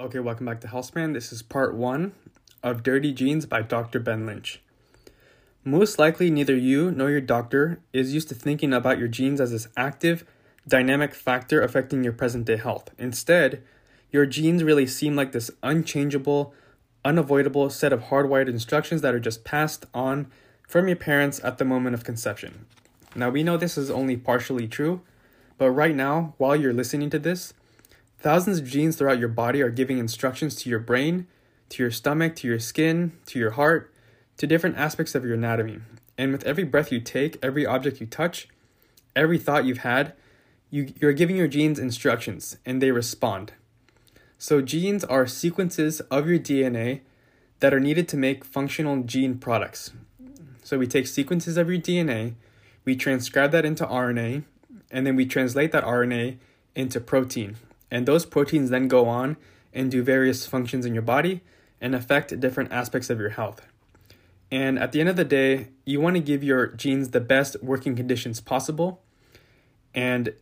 Okay, welcome back to Healthspan. This is part one of Dirty Genes by Dr. Ben Lynch. Most likely, neither you nor your doctor is used to thinking about your genes as this active, dynamic factor affecting your present day health. Instead, your genes really seem like this unchangeable, unavoidable set of hardwired instructions that are just passed on from your parents at the moment of conception. Now, we know this is only partially true, but right now, while you're listening to this, Thousands of genes throughout your body are giving instructions to your brain, to your stomach, to your skin, to your heart, to different aspects of your anatomy. And with every breath you take, every object you touch, every thought you've had, you, you're giving your genes instructions and they respond. So, genes are sequences of your DNA that are needed to make functional gene products. So, we take sequences of your DNA, we transcribe that into RNA, and then we translate that RNA into protein. And those proteins then go on and do various functions in your body and affect different aspects of your health. And at the end of the day, you want to give your genes the best working conditions possible. And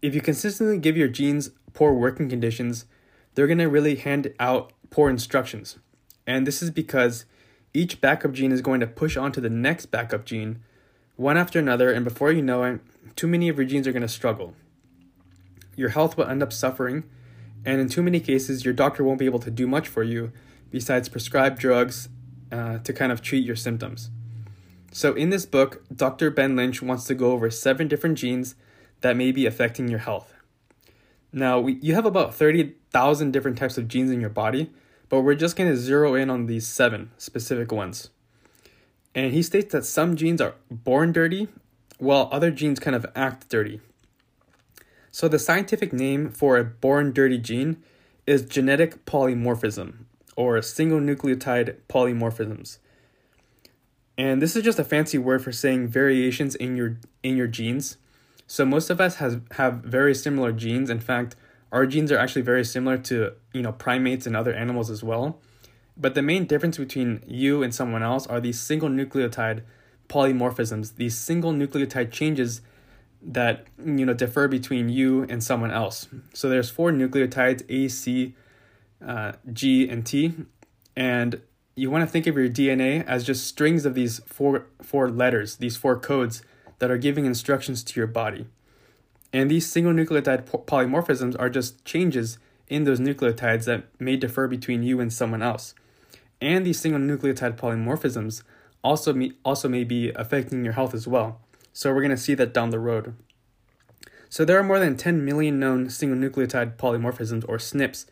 if you consistently give your genes poor working conditions, they're going to really hand out poor instructions. And this is because each backup gene is going to push onto the next backup gene one after another, and before you know it, too many of your genes are going to struggle your health will end up suffering, and in too many cases, your doctor won't be able to do much for you besides prescribe drugs uh, to kind of treat your symptoms. So, in this book, Dr. Ben Lynch wants to go over seven different genes that may be affecting your health. Now, we, you have about 30,000 different types of genes in your body, but we're just going to zero in on these seven specific ones. And he states that some genes are born dirty, while other genes kind of act dirty. So, the scientific name for a born dirty gene is genetic polymorphism or single nucleotide polymorphisms. And this is just a fancy word for saying variations in your in your genes. So most of us has have very similar genes. In fact, our genes are actually very similar to, you know, primates and other animals as well. But the main difference between you and someone else are these single nucleotide polymorphisms, these single nucleotide changes that you know differ between you and someone else. So there's four nucleotides A, C, uh, G, and T, and you want to think of your DNA as just strings of these four four letters, these four codes that are giving instructions to your body. And these single nucleotide polymorphisms are just changes in those nucleotides that may differ between you and someone else. And these single nucleotide polymorphisms also may, also may be affecting your health as well. So we're going to see that down the road. So there are more than 10 million known single nucleotide polymorphisms or SNPs,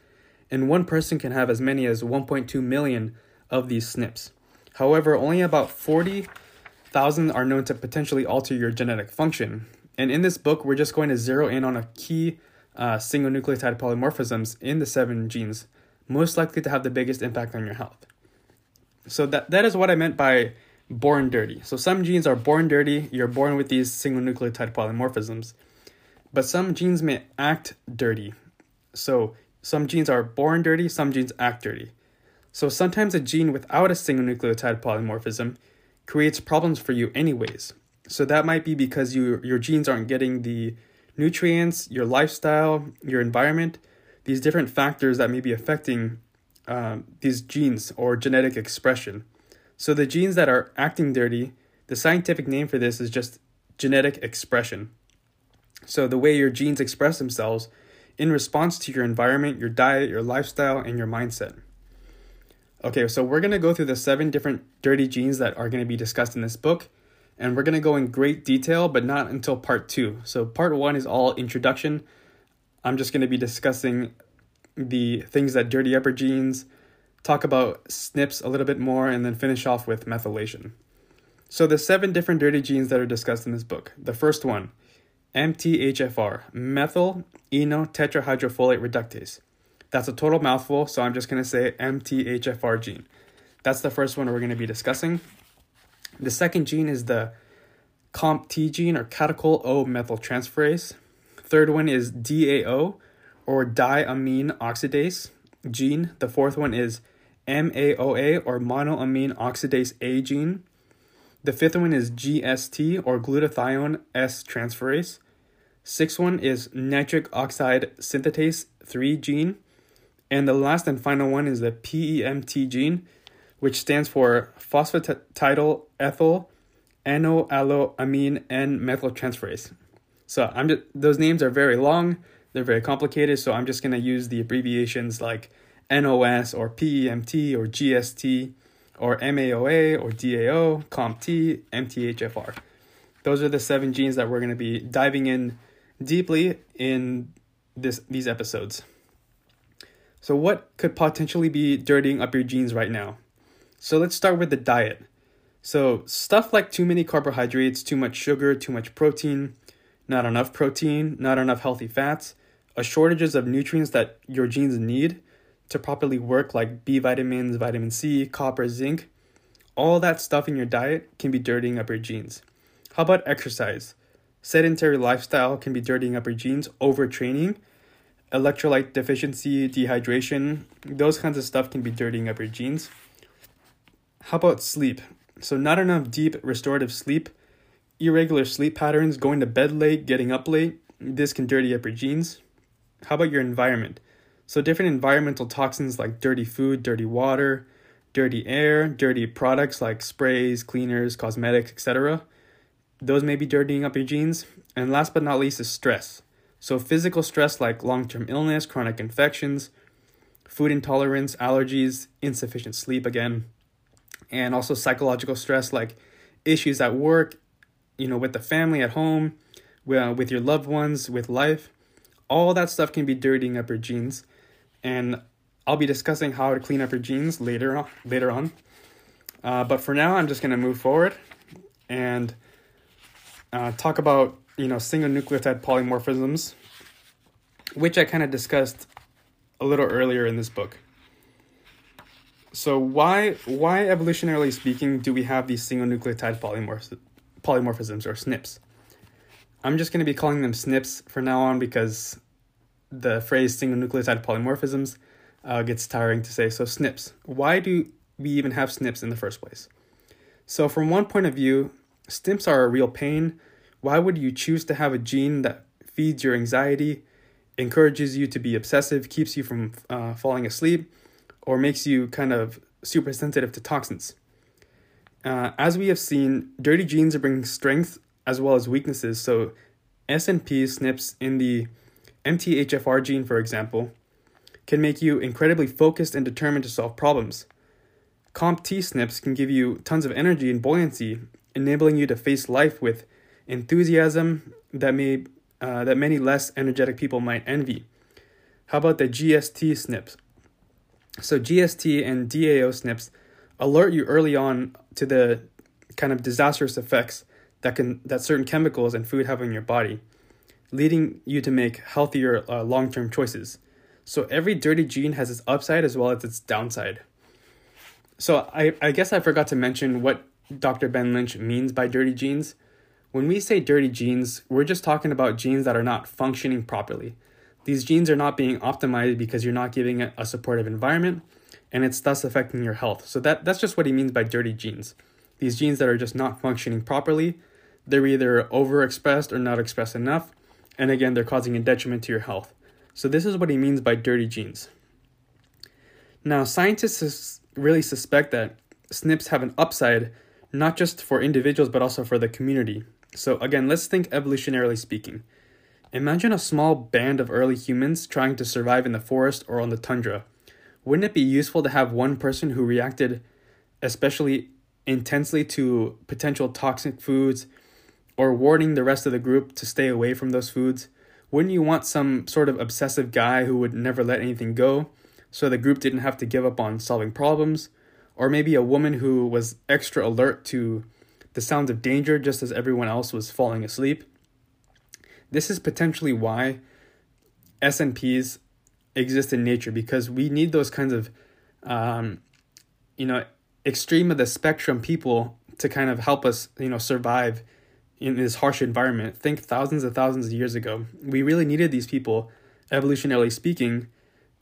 and one person can have as many as 1.2 million of these SNPs. However, only about 40,000 are known to potentially alter your genetic function. And in this book, we're just going to zero in on a key uh, single nucleotide polymorphisms in the seven genes most likely to have the biggest impact on your health. So that, that is what I meant by born dirty. So some genes are born dirty, you're born with these single nucleotide polymorphisms. But some genes may act dirty. So some genes are born dirty, some genes act dirty. So sometimes a gene without a single nucleotide polymorphism creates problems for you anyways. So that might be because you your genes aren't getting the nutrients, your lifestyle, your environment, these different factors that may be affecting uh, these genes or genetic expression. So the genes that are acting dirty, the scientific name for this is just genetic expression. So the way your genes express themselves in response to your environment, your diet, your lifestyle, and your mindset. Okay, so we're going to go through the seven different dirty genes that are going to be discussed in this book, and we're going to go in great detail, but not until part two. So, part one is all introduction. I'm just going to be discussing the things that dirty up our genes, talk about SNPs a little bit more, and then finish off with methylation. So, the seven different dirty genes that are discussed in this book. The first one, MTHFR, methyl eno-tetrahydrofolate reductase. That's a total mouthful, so I'm just going to say MTHFR gene. That's the first one we're going to be discussing. The second gene is the COMT gene or catechol O methyltransferase. Third one is DAO or diamine oxidase gene. The fourth one is MAOA or monoamine oxidase A gene. The fifth one is GST or glutathione S transferase. Sixth one is nitric oxide synthetase 3 gene. And the last and final one is the PEMT gene, which stands for phosphatidyl ethyl N-O-alloamine N methyltransferase. So I'm just, those names are very long, they're very complicated, so I'm just going to use the abbreviations like NOS or PEMT or GST or MAOA or DAO, COMT, MTHFR. Those are the seven genes that we're going to be diving in deeply in this these episodes. So what could potentially be dirtying up your genes right now? So let's start with the diet. So stuff like too many carbohydrates, too much sugar, too much protein, not enough protein, not enough healthy fats, a shortages of nutrients that your genes need to properly work like B vitamins, vitamin C, copper, zinc. All that stuff in your diet can be dirtying up your genes. How about exercise? Sedentary lifestyle can be dirtying up your genes, overtraining, electrolyte deficiency, dehydration, those kinds of stuff can be dirtying up your genes. How about sleep? So, not enough deep restorative sleep, irregular sleep patterns, going to bed late, getting up late, this can dirty up your genes. How about your environment? So, different environmental toxins like dirty food, dirty water, dirty air, dirty products like sprays, cleaners, cosmetics, etc. Those may be dirtying up your genes. And last but not least is stress. So, physical stress like long term illness, chronic infections, food intolerance, allergies, insufficient sleep again, and also psychological stress like issues at work, you know, with the family at home, with your loved ones, with life. All that stuff can be dirtying up your genes. And I'll be discussing how to clean up your genes later on. Later on. Uh, but for now, I'm just going to move forward and uh, talk about you know single nucleotide polymorphisms, which I kind of discussed a little earlier in this book. So why why evolutionarily speaking do we have these single nucleotide polymorph- polymorphisms or SNPs? I'm just going to be calling them SNPs for now on because the phrase single nucleotide polymorphisms uh, gets tiring to say. So SNPs. Why do we even have SNPs in the first place? So from one point of view, SNPs are a real pain. Why would you choose to have a gene that feeds your anxiety, encourages you to be obsessive, keeps you from uh, falling asleep, or makes you kind of super sensitive to toxins. Uh, as we have seen, dirty genes are bringing strength as well as weaknesses. So, SNP SNPs in the MTHFR gene, for example, can make you incredibly focused and determined to solve problems. COMT SNPs can give you tons of energy and buoyancy, enabling you to face life with enthusiasm that may uh, that many less energetic people might envy. How about the GST SNPs? So GST and DAO SNPs alert you early on to the kind of disastrous effects that can that certain chemicals and food have on your body, leading you to make healthier uh, long-term choices. So every dirty gene has its upside as well as its downside. So I, I guess I forgot to mention what Dr. Ben Lynch means by dirty genes. When we say dirty genes, we're just talking about genes that are not functioning properly. These genes are not being optimized because you're not giving it a supportive environment and it's thus affecting your health. So that, that's just what he means by dirty genes. These genes that are just not functioning properly, they're either overexpressed or not expressed enough, and again, they're causing a detriment to your health. So this is what he means by dirty genes. Now, scientists really suspect that SNPs have an upside not just for individuals but also for the community. So again, let's think evolutionarily speaking. Imagine a small band of early humans trying to survive in the forest or on the tundra. Wouldn't it be useful to have one person who reacted especially intensely to potential toxic foods or warning the rest of the group to stay away from those foods? Wouldn't you want some sort of obsessive guy who would never let anything go so the group didn't have to give up on solving problems? Or maybe a woman who was extra alert to the sounds of danger just as everyone else was falling asleep? This is potentially why SNPs exist in nature because we need those kinds of, um, you know, extreme of the spectrum people to kind of help us, you know, survive in this harsh environment. Think thousands and thousands of years ago. We really needed these people, evolutionarily speaking,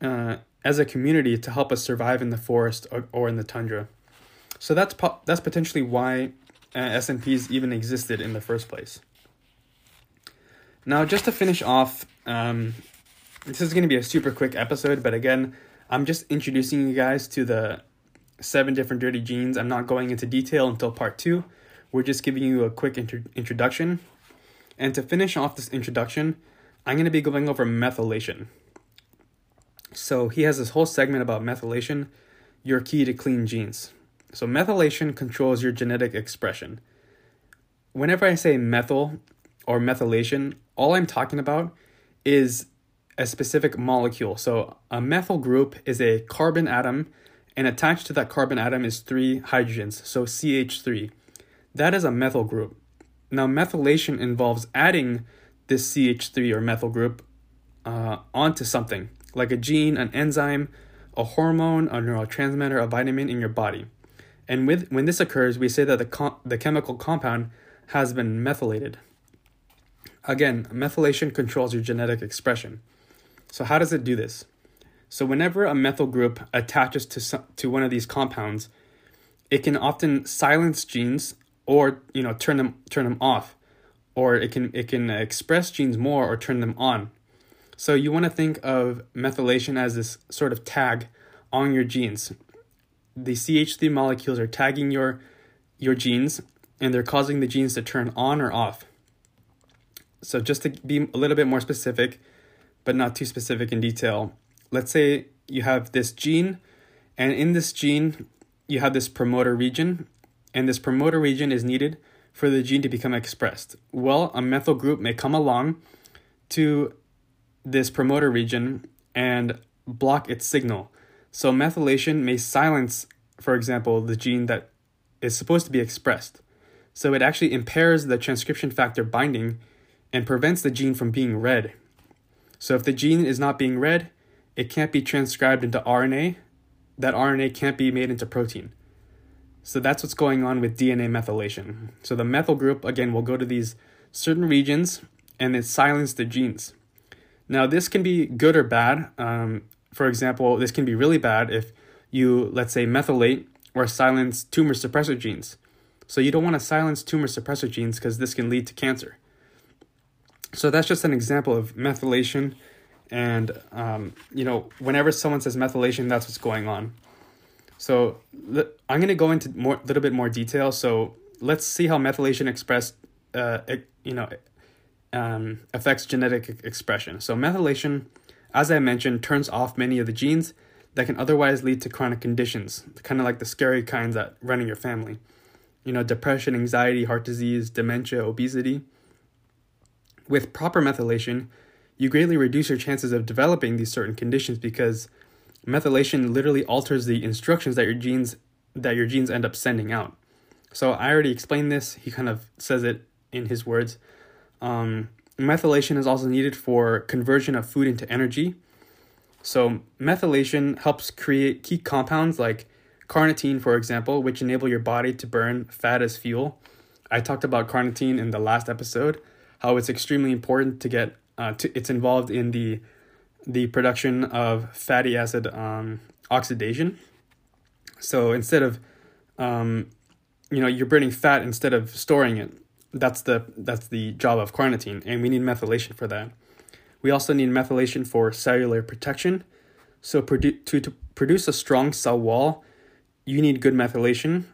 uh, as a community to help us survive in the forest or, or in the tundra. So that's po- that's potentially why uh, SNPs even existed in the first place. Now, just to finish off, um, this is going to be a super quick episode, but again, I'm just introducing you guys to the seven different dirty genes. I'm not going into detail until part two. We're just giving you a quick intro- introduction. And to finish off this introduction, I'm going to be going over methylation. So he has this whole segment about methylation, your key to clean genes. So methylation controls your genetic expression. Whenever I say methyl or methylation, all I'm talking about is a specific molecule. So a methyl group is a carbon atom, and attached to that carbon atom is three hydrogens, so CH3. That is a methyl group. Now, methylation involves adding this CH3 or methyl group uh, onto something, like a gene, an enzyme, a hormone, a neurotransmitter, a vitamin in your body. And with when this occurs, we say that the, com- the chemical compound has been methylated. Again, methylation controls your genetic expression. So how does it do this? So whenever a methyl group attaches to some, to one of these compounds, it can often silence genes or you know turn them turn them off, or it can it can express genes more or turn them on. So you want to think of methylation as this sort of tag on your genes. The CH3 molecules are tagging your your genes and they're causing the genes to turn on or off. So just to be a little bit more specific, but not too specific in detail, let's say you have this gene, and in this gene, you have this promoter region, and this promoter region is needed for the gene to become expressed. Well, a methyl group may come along to this promoter region and block its signal. So, methylation may silence, for example, the gene that is supposed to be expressed. So, it actually impairs the transcription factor binding and prevents the gene from being read. So, if the gene is not being read, it can't be transcribed into RNA. That RNA can't be made into protein. So that's what's going on with DNA methylation. So the methyl group, again, will go to these certain regions and it silence the genes. Now, this can be good or bad. Um, for example, this can be really bad if you, let's say, methylate or silence tumor suppressor genes. So you don't want to silence tumor suppressor genes because this can lead to cancer. So that's just an example of methylation and um, you know whenever someone says methylation that's what's going on. So i'm going to go into more little bit more detail. So let's see how methylation expressed uh, you know um, affects genetic expression. So methylation as i mentioned turns off many of the genes that can otherwise lead to chronic conditions kind of like the scary kinds that run in your family. You know depression anxiety heart disease dementia obesity with proper methylation you greatly reduce your chances of developing these certain conditions because methylation literally alters the instructions that your genes that your genes end up sending out. So I already explained this. He kind of says it in his words. Um, methylation is also needed for conversion of food into energy. So methylation helps create key compounds like carnitine, for example, which enable your body to burn fat as fuel. I talked about carnitine in the last episode, how it's extremely important to get uh, to, it's involved in the the production of fatty acid um, oxidation. So instead of um, you know you're burning fat instead of storing it, that's the that's the job of carnitine, and we need methylation for that. We also need methylation for cellular protection. So produ- to, to produce a strong cell wall, you need good methylation.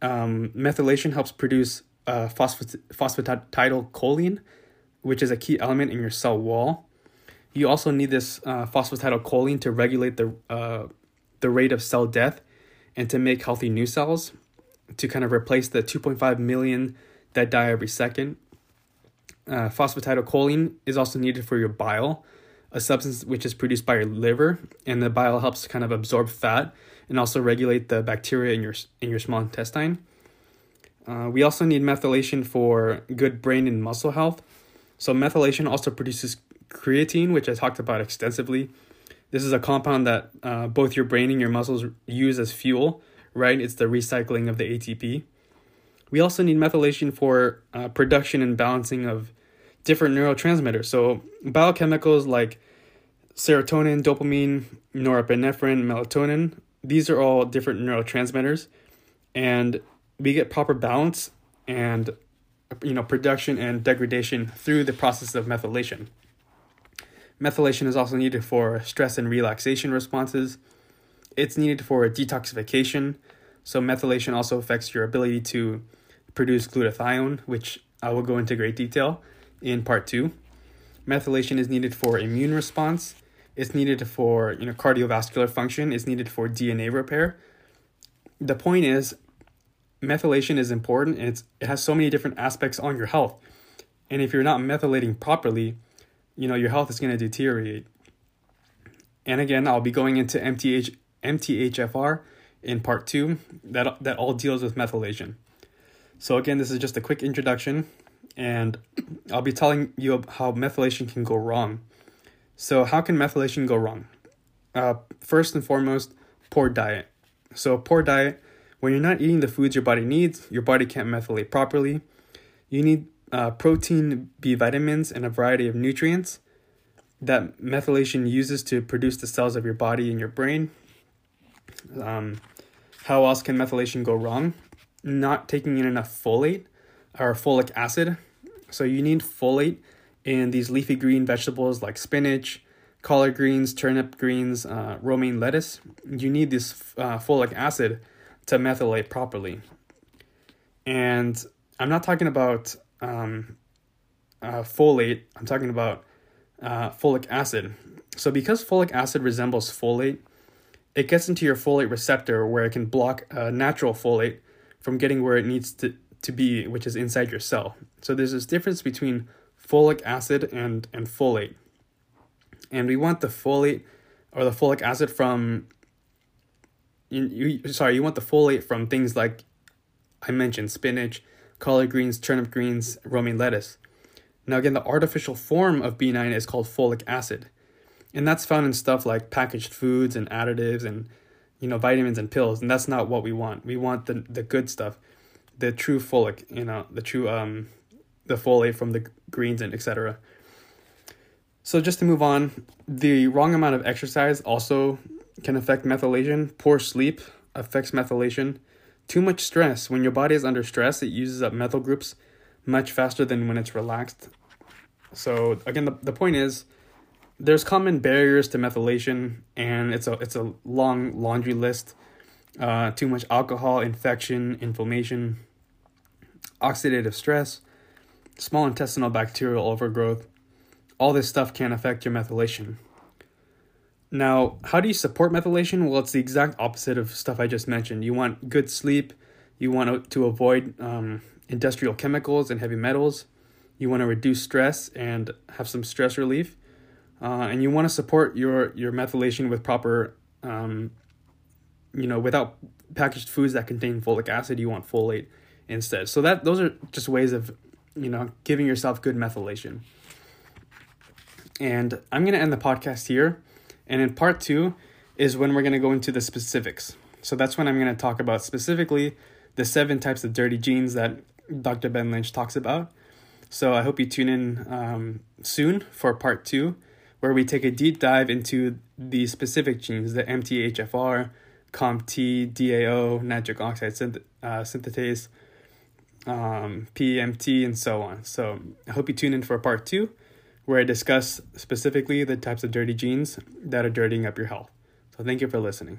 Um, methylation helps produce uh, phosphat- phosphatidylcholine, which is a key element in your cell wall. You also need this uh, phosphatidylcholine to regulate the uh, the rate of cell death and to make healthy new cells to kind of replace the 2.5 million that die every second. Uh, phosphatidylcholine is also needed for your bile, a substance which is produced by your liver, and the bile helps kind of absorb fat and also regulate the bacteria in your in your small intestine. Uh, we also need methylation for good brain and muscle health. So methylation also produces creatine, which I talked about extensively. This is a compound that uh, both your brain and your muscles use as fuel, right? It's the recycling of the ATP. We also need methylation for uh, production and balancing of different neurotransmitters. So biochemicals like serotonin, dopamine, norepinephrine, melatonin, these are all different neurotransmitters. And we get proper balance and you know production and degradation through the process of methylation. Methylation is also needed for stress and relaxation responses. It's needed for detoxification. So, methylation also affects your ability to produce glutathione, which I will go into great detail in part two. Methylation is needed for immune response. It's needed for you know cardiovascular function. It's needed for DNA repair. The point is, methylation is important. And it's, it has so many different aspects on your health, and if you're not methylating properly, you know your health is going to deteriorate. And again, I'll be going into MTH MTHFR in part two that that all deals with methylation. So again, this is just a quick introduction, and I'll be telling you how methylation can go wrong. So how can methylation go wrong? Uh, first and foremost, poor diet. So poor diet, when you're not eating the foods your body needs, your body can't methylate properly. You need uh, protein, B vitamins, and a variety of nutrients that methylation uses to produce the cells of your body and your brain. Um, how else can methylation go wrong? Not taking in enough folate or folic acid. So you need folate in these leafy green vegetables like spinach, collard greens, turnip greens, uh, romaine lettuce. You need this uh, folic acid to methylate properly. And I'm not talking about um, uh, folate, I'm talking about uh, folic acid. So, because folic acid resembles folate, it gets into your folate receptor where it can block uh, natural folate from getting where it needs to, to be, which is inside your cell. So, there's this difference between folic acid and, and folate. And we want the folate or the folic acid from you, you sorry, you want the folate from things like I mentioned spinach, collard greens, turnip greens, romaine lettuce. Now, again, the artificial form of B9 is called folic acid. And that's found in stuff like packaged foods and additives and, you know, vitamins and pills. And that's not what we want. We want the, the good stuff, the true folic, you know, the true, um, the folate from the greens and etc. So just to move on, the wrong amount of exercise also can affect methylation. Poor sleep affects methylation. Too much stress. When your body is under stress, it uses up methyl groups much faster than when it's relaxed. So again, the, the point is there's common barriers to methylation and it's a it's a long laundry list. Uh, too much alcohol, infection, inflammation, oxidative stress, small intestinal bacterial overgrowth. All this stuff can affect your methylation. Now, how do you support methylation? Well, it's the exact opposite of stuff I just mentioned. You want good sleep. You want to avoid um, industrial chemicals and heavy metals. You want to reduce stress and have some stress relief. Uh, and you want to support your, your methylation with proper, um, you know, without packaged foods that contain folic acid, you want folate instead. So that those are just ways of, you know, giving yourself good methylation. And I'm going to end the podcast here. And in part two is when we're going to go into the specifics. So that's when I'm going to talk about specifically the seven types of dirty genes that Dr. Ben Lynch talks about. So I hope you tune in um, soon for part two, where we take a deep dive into the specific genes, the MTHFR, COMT, DAO, nitric oxide synth- uh, synthetase, um, PMT, and so on. So I hope you tune in for part two where I discuss specifically the types of dirty genes that are dirtying up your health. So thank you for listening.